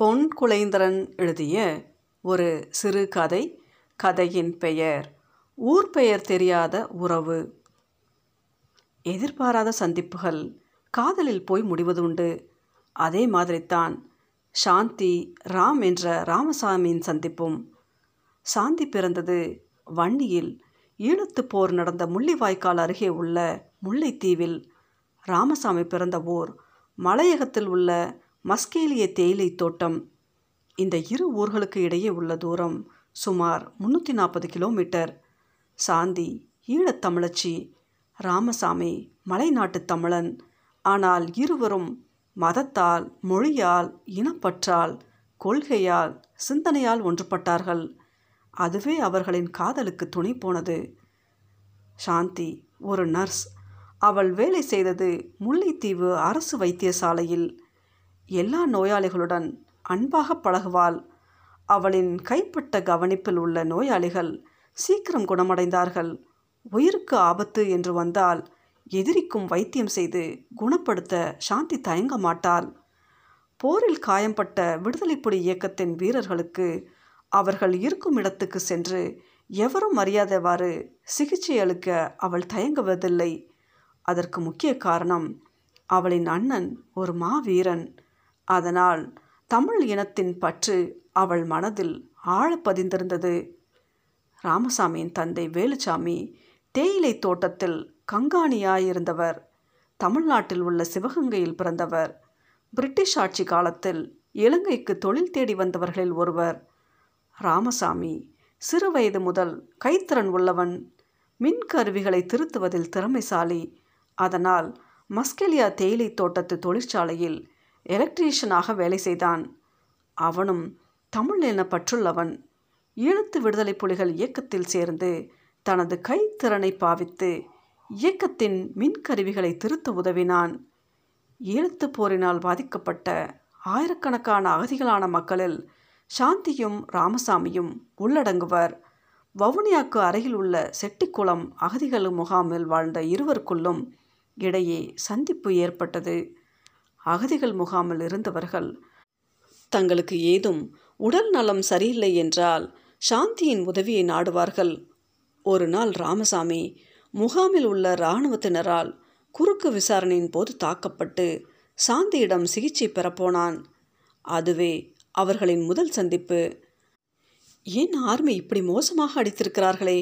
பொன் குலைந்தரன் எழுதிய ஒரு சிறு கதை கதையின் பெயர் ஊர் பெயர் தெரியாத உறவு. எதிர்பாராத சந்திப்புகள் காதலில் போய் முடிவதுண்டு அதே மாதிரித்தான் சாந்தி ராம் என்ற ராமசாமியின் சந்திப்பும். சாந்தி பிறந்தது வன்னியில் ஈழத்து போர் நடந்த முள்ளிவாய்க்கால் அருகே உள்ள முல்லைத்தீவில். ராமசாமி பிறந்த ஊர் மலையகத்தில் உள்ள மஸ்கேலிய தேயிலை தோட்டம். இந்த இரு ஊர்களுக்கு இடையே உள்ள தூரம் சுமார் முந்நூற்றி நாற்பது கிலோமீட்டர். சாந்தி ஈழத் தமிழச்சி ராமசாமி மலைநாட்டு தமிழன். ஆனால் இருவரும் மதத்தால் மொழியால் இனப்பற்றால் கொள்கையால் சிந்தனையால் ஒன்றுபட்டார்கள். அதுவே அவர்களின் காதலுக்கு துணை போனது. சாந்தி ஒரு நர்ஸ். அவள் வேலை செய்தது முல்லைத்தீவு அரசு வைத்தியசாலையில். எல்லா நோயாளிகளுடன் அன்பாக பழகுவாள். அவளின் கைப்பட்ட கவனிப்பில் உள்ள நோயாளிகள் சீக்கிரம் குணமடைந்தார்கள். உயிருக்கு ஆபத்து என்று வந்தால் எதிரிக்கும் வைத்தியம் செய்து குணப்படுத்த சாந்தி தயங்க மாட்டாள். போரில் காயம்பட்ட விடுதலைப்புலி இயக்கத்தின் வீரர்களுக்கு அவர்கள் இருக்கும் இடத்துக்கு சென்று எவரும் அறியாதவாறு சிகிச்சை அளிக்க அவள் தயங்குவதில்லை. அதற்கு முக்கிய காரணம் அவளின் அண்ணன் ஒரு மாவீரன். அதனால் தமிழ் இனத்தின் பற்று அவள் மனதில் ஆழ பதிந்திருந்தது. ராமசாமியின் தந்தை வேலுச்சாமி தேயிலை தோட்டத்தில் கங்காணியாயிருந்தவர். தமிழ்நாட்டில் உள்ள சிவகங்கையில் பிறந்தவர். பிரிட்டிஷ் ஆட்சி காலத்தில் இலங்கைக்கு தொழில் தேடி வந்தவர்களில் ஒருவர். ராமசாமி சிறு வயது முதல் கைத்திறன் உள்ளவன். மின் கருவிகளை திருத்துவதில் திறமைசாலி. அதனால் மஸ்கெலியா தேயிலை தோட்டத்து தொழிற்சாலையில் எலக்ட்ரீஷியனாக வேலை செய்தான். அவனும் தமிழ் என பற்றுள்ளவன். ஈழத்து விடுதலை புலிகள் இயக்கத்தில் சேர்ந்து தனது கைத்திறனை பாவித்து இயக்கத்தின் மின்கருவிகளை திருத்த உதவினான். ஈழத்து போரினால் பாதிக்கப்பட்ட ஆயிரக்கணக்கான அகதிகளான மக்களில் சாந்தியும் ராமசாமியும் உள்ளடங்குவர். வவுனியாக்கு அருகில் உள்ள செட்டிக்குளம் அகதிகள் முகாமில் வாழ்ந்த இருவருக்குள்ளும் இடையே சந்திப்பு ஏற்பட்டது. அகதிகள் முகாமில் இருந்தவர்கள். தங்களுக்கு ஏதும் உடல் நலம் சரியில்லை என்றால் சாந்தியின் உதவியை நாடுவார்கள். ஒரு நாள் ராமசாமி முகாமில் உள்ள இராணுவத்தினரால் குறுக்கு விசாரணையின் போது தாக்கப்பட்டு சாந்தியிடம் சிகிச்சை பெறப்போனான். அதுவே அவர்களின் முதல் சந்திப்பு. ஏன் ஆர்மி இப்படி மோசமாக அடித்திருக்கிறார்களே?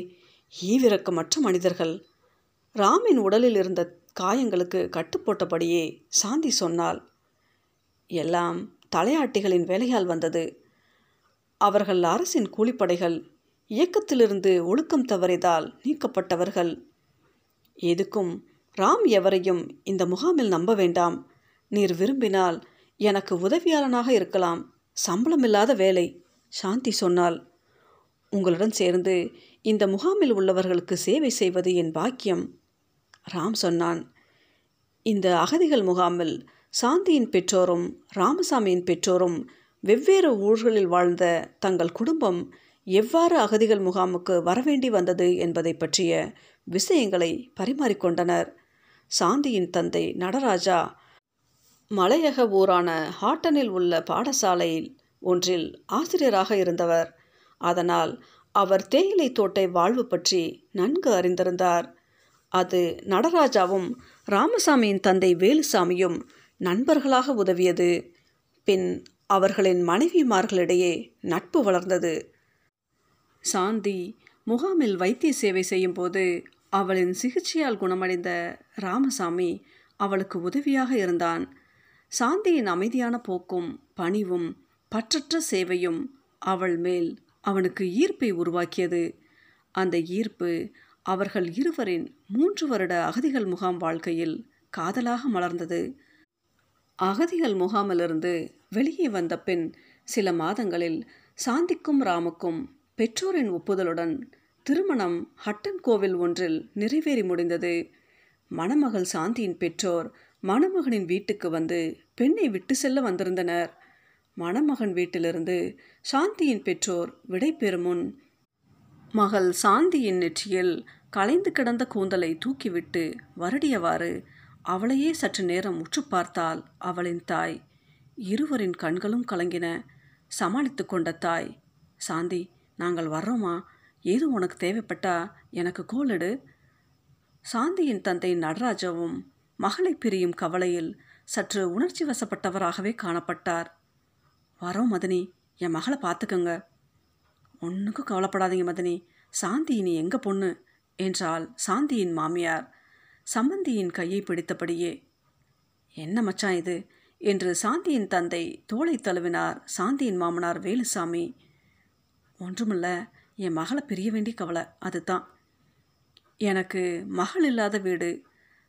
ஈவிரக்கமற்ற மனிதர்கள். ராமின் உடலில் இருந்த காயங்களுக்கு கட்டுப்போட்டபடியே சாந்தி சொன்னாள். எல்லாம் தலையாட்டிகளின் வேலையால் வந்தது. அவர்கள் அரசின் கூலிப்படைகள் இயக்கத்திலிருந்து ஒழுக்கம் தவறியதால் நீக்கப்பட்டவர்கள். எதுக்கும் ராம் எவரையும் இந்த முகாமில் நம்ப வேண்டாம். நீர் விரும்பினால் எனக்கு உதவியாளனாக இருக்கலாம். சம்பளமில்லாத வேலை சாந்தி சொன்னாள். உங்களுடன் சேர்ந்து இந்த முகாமில் உள்ளவர்களுக்கு சேவை செய்வது என் பாக்கியம். ராம் சொன்னான் இந்த அகதிகள் முகாமில் சாந்தியின் பெற்றோரும் ராமசாமியின் பெற்றோரும் வெவ்வேறு ஊர்களில் வாழ்ந்த தங்கள் குடும்பம் எவ்வாறு அகதிகள் முகாமுக்கு வரவேண்டி வந்தது என்பதை பற்றிய விஷயங்களை பரிமாறிக்கொண்டனர் சாந்தியின் தந்தை நடராஜா மலையக ஊரான ஹாட்டனில் உள்ள பாடசாலையில் ஒன்றில் ஆசிரியராக இருந்தவர். அதனால் அவர் தேயிலை தோட்டை வாழ்வு பற்றி நன்கு அறிந்திருந்தார். அது நடராஜாவும் ராமசாமியின் தந்தை வேலுசாமியும் நண்பர்களாக உதவியது. பின் அவர்களின் மனைவிமார்களிடையே நட்பு வளர்ந்தது. சாந்தி முகாமில் வைத்திய சேவை செய்யும்போது அவளின் சிகிச்சையால் குணமடைந்த ராமசாமி அவளுக்கு உதவியாக இருந்தான். சாந்தியின் அமைதியான போக்கும் பணிவும் பற்றற்ற சேவையும் அவள் மேல் அவனுக்கு ஈர்ப்பை உருவாக்கியது. அந்த ஈர்ப்பு அவர்கள் இருவரின் மூன்று வருட அகதிகள் முகாம் வாழ்க்கையில் காதலாக மலர்ந்தது. அகதிகள் முகாமிலிருந்து வெளியே வந்த பின் சில மாதங்களில் சாந்திக்கும் ராமுக்கும் பெற்றோரின் ஒப்புதலுடன் திருமணம் ஹட்டன் கோவில் ஒன்றில் நிறைவேறி முடிந்தது. மணமகள் சாந்தியின் பெற்றோர் மணமகனின் வீட்டுக்கு வந்து பெண்ணை விட்டு செல்ல வந்திருந்தனர். மணமகன் வீட்டிலிருந்து சாந்தியின் பெற்றோர் விடை பெறும் முன் மகள் சாந்தியின் நெற்றியில் கலைந்து கிடந்த கூந்தலை தூக்கிவிட்டு வருடியவாறு அவளையே சற்று நேரம் உற்று பார்த்தாள் அவளின் தாய். இருவரின் கண்களும் கலங்கின. சமாளித்து கொண்ட தாய் சாந்தி நாங்கள் வர்றோமா? ஏதும் உனக்கு தேவைப்பட்டா எனக்கு கோலிடு சாந்தியின் தந்தை நடராஜவும் மகளை பிரியும் கவலையில் சற்று உணர்ச்சி வசப்பட்டவராகவே காணப்பட்டார். வரோம் மதனி என் மகளை பார்த்துக்கங்க. ஒன்றுக்கும் கவலைப்படாதீங்க மதனி. சாந்தி இனி எங்க பொண்ணு? என்றாள் சாந்தியின் மாமியார். சம்பந்தியின் கையை பிடித்தபடியே என்ன மச்சான் இது? என்று சாந்தியின் தந்தை தோளை தழுவினார் சாந்தியின் மாமனார் வேலுசாமி. ஒன்றுமில்ல என் மகளை பிரிய வேண்டிய கவலை அதுதான். எனக்கு மகள் இல்லாத வீடு.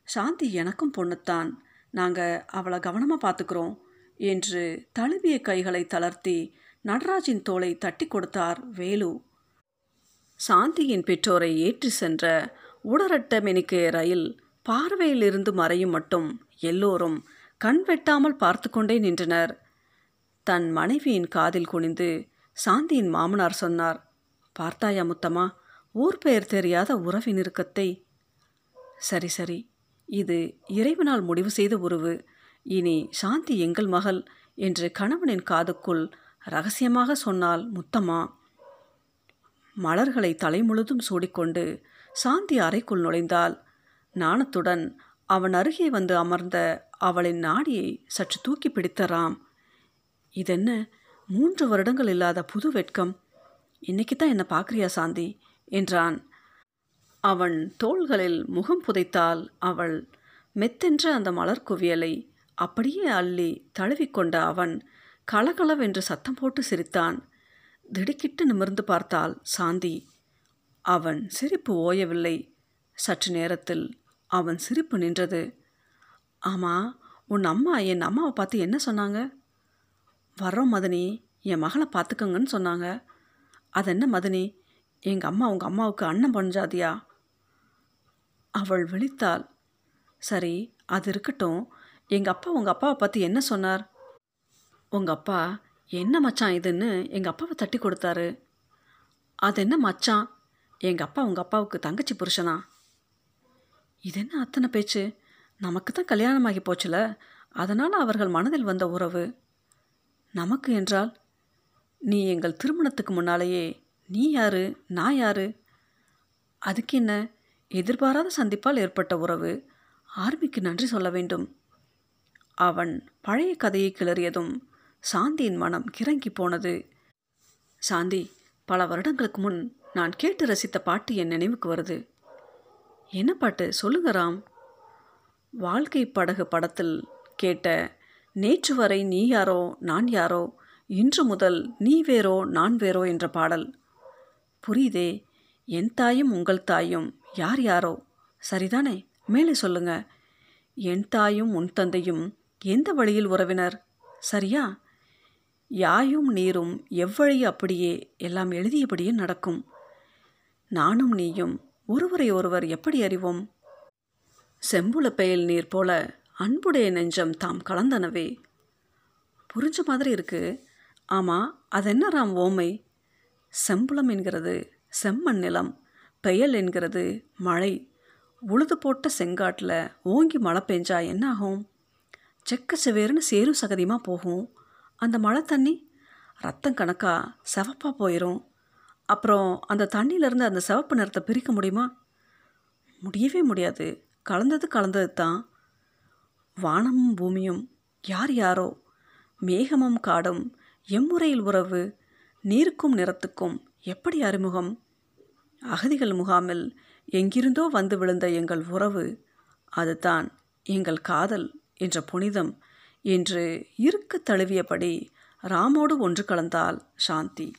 சாந்தி எனக்கும் பொண்ணுத்தான். நாங்கள் அவளை கவனமாக பார்த்துக்கிறோம் என்று தழுவிய கைகளை தளர்த்தி நடராஜின் தோளை தட்டி கொடுத்தார் வேலு. சாந்தியின் பெற்றோரை ஏற்றி சென்ற உடரட்ட மெனிக்கே ரயில் பார்வையிலிருந்து மறையும் மட்டும் எல்லோரும் கண் வெட்டாமல் பார்த்து கொண்டே நின்றனர். தன் மனைவியின் காதில் குனிந்து சாந்தியின் மாமனார் சொன்னார் பார்த்தாயா முத்தம்மா ஊர் பெயர் தெரியாத உறவின் இறுக்கத்தை. சரி சரி இது இறைவனால் முடிவு செய்த உறவு. இனி சாந்தி எங்கள் மகள் என்று கணவனின் காதுக்குள் ரகசியமாக சொன்னால் முத்தம்மா. மலர்களை தலை முழுதும் சூடிக்கொண்டு சாந்தி அறைக்குள் நுழைந்தால் நாணத்துடன் அவன் அருகே வந்து அமர்ந்த அவளின் நாடியை சற்று தூக்கி பிடித்த ராம் இதென்ன? மூன்று வருடங்கள் இல்லாத புது வெட்கம். இன்னைக்கு தான் என்ன பார்க்குறியா சாந்தி? என்றான். அவன் தோள்களில் முகம் புதைத்தால் அவள் மெத்தென்ற அந்த மலர் குவியலை அப்படியே அள்ளி தழுவிக்கொண்ட அவன் கலகலவென்று சத்தம் போட்டு சிரித்தான். திடுக்கிட்டு நிமிர்ந்து பார்த்தால் சாந்தி. அவன் சிரிப்பு ஓயவில்லை. சற்று நேரத்தில் அவன் சிரிப்பு நின்றது. ஆமாம் உன் அம்மா என் அம்மாவை பார்த்து என்ன சொன்னாங்க? வர்றோம் மதனி என் மகளை பார்த்துக்கோங்கன்னு சொன்னாங்க. அது என்ன மதனி? எங்கள் அம்மா உங்கள் அம்மாவுக்கு அண்ணன் பஞ்சாதியா அவள் விழித்தாள். சரி அது இருக்கட்டும். எங்கள் அப்பா உங்கள் அப்பாவை பற்றி என்ன சொன்னார்? உங்கள் அப்பா என்ன மச்சான் இதுன்னு எங்கள் அப்பாவை தட்டி கொடுத்தாரு? அது என்ன மச்சான்? எங்கள் அப்பா உங்கள் அப்பாவுக்கு தங்கச்சி புருஷனா? இது என்ன அத்தனை பேச்சு? நமக்கு தான் கல்யாணமாகி போச்சுல. அதனால் அவர்கள் மனதில் வந்த உறவு. நமக்கு என்றால்? நீ எங்கள் திருமணத்துக்கு முன்னாலேயே நீ யாரு நான் யாரு? அதுக்கு என்ன? எதிர்பாராத சந்திப்பால் ஏற்பட்ட உறவு. ஆர்மிக்கு நன்றி சொல்ல வேண்டும். அவன் பழைய கதையை கிளறியதும் சாந்தியின் மனம் கிறங்கி போனது. சாந்தி பல வருடங்களுக்கு முன் நான் கேட்டு ரசித்த பாட்டு என் நினைவுக்கு வருது. என்ன பாட்டு? சொல்லுங்க ராம். வாழ்க்கை படகு படத்தில் கேட்ட நேற்று வரை நீ யாரோ நான் யாரோ இன்று முதல் நீ வேறோ நான் வேறோ என்ற பாடல். புரியுதே என் தாயும் உங்கள் தாயும் யார் யாரோ? சரிதானே? மேலே சொல்லுங்க. என் தாயும் உன் தந்தையும் எந்த வழியில் உறவினர்? சரியா? யாயும் நீரும் எவ்வழி அப்படியே எல்லாம் எழுதியபடியே நடக்கும். நானும் நீயும் ஒருவரை ஒருவர் எப்படி அறிவோம்? செம்புல பெயல் நீர் போல அன்புடைய நெஞ்சம் தாம் கலந்தனவே. புரிஞ்ச மாதிரி இருக்கு. ஆமாம் அது ராம் ஓமை? செம்புலம் என்கிறது செம்மண் நிலம் பெயல் என்கிறது மழை. உழுது போட்ட செங்காட்டில் ஓங்கி மழை பெஞ்சா என்ன ஆகும் செக்க செவேர்னு சேரும் சகதியமாக போகும்? அந்த மழை தண்ணி ரத்தம் கணக்காக செவப்பாக போயிடும் அப்புறம் அந்த தண்ணியிலேருந்து அந்த சிவப்பு நிறத்தை பிரிக்க முடியுமா? முடியவே முடியாது. கலந்தது கலந்தது தான். வானமும் பூமியும் யார் யாரோ மேகமும் காடும் எம்முறையில் உறவு நீருக்கும் நிறத்துக்கும் எப்படி அறிமுகம்? அகதிகள் முகாமில் எங்கிருந்தோ வந்து விழுந்த எங்கள் உறவு அதுதான் எங்கள் காதல் என்ற புனிதம் என்று இருக்க தழுவியபடி ராமோடு ஒன்று கலந்தாள் சாந்தி.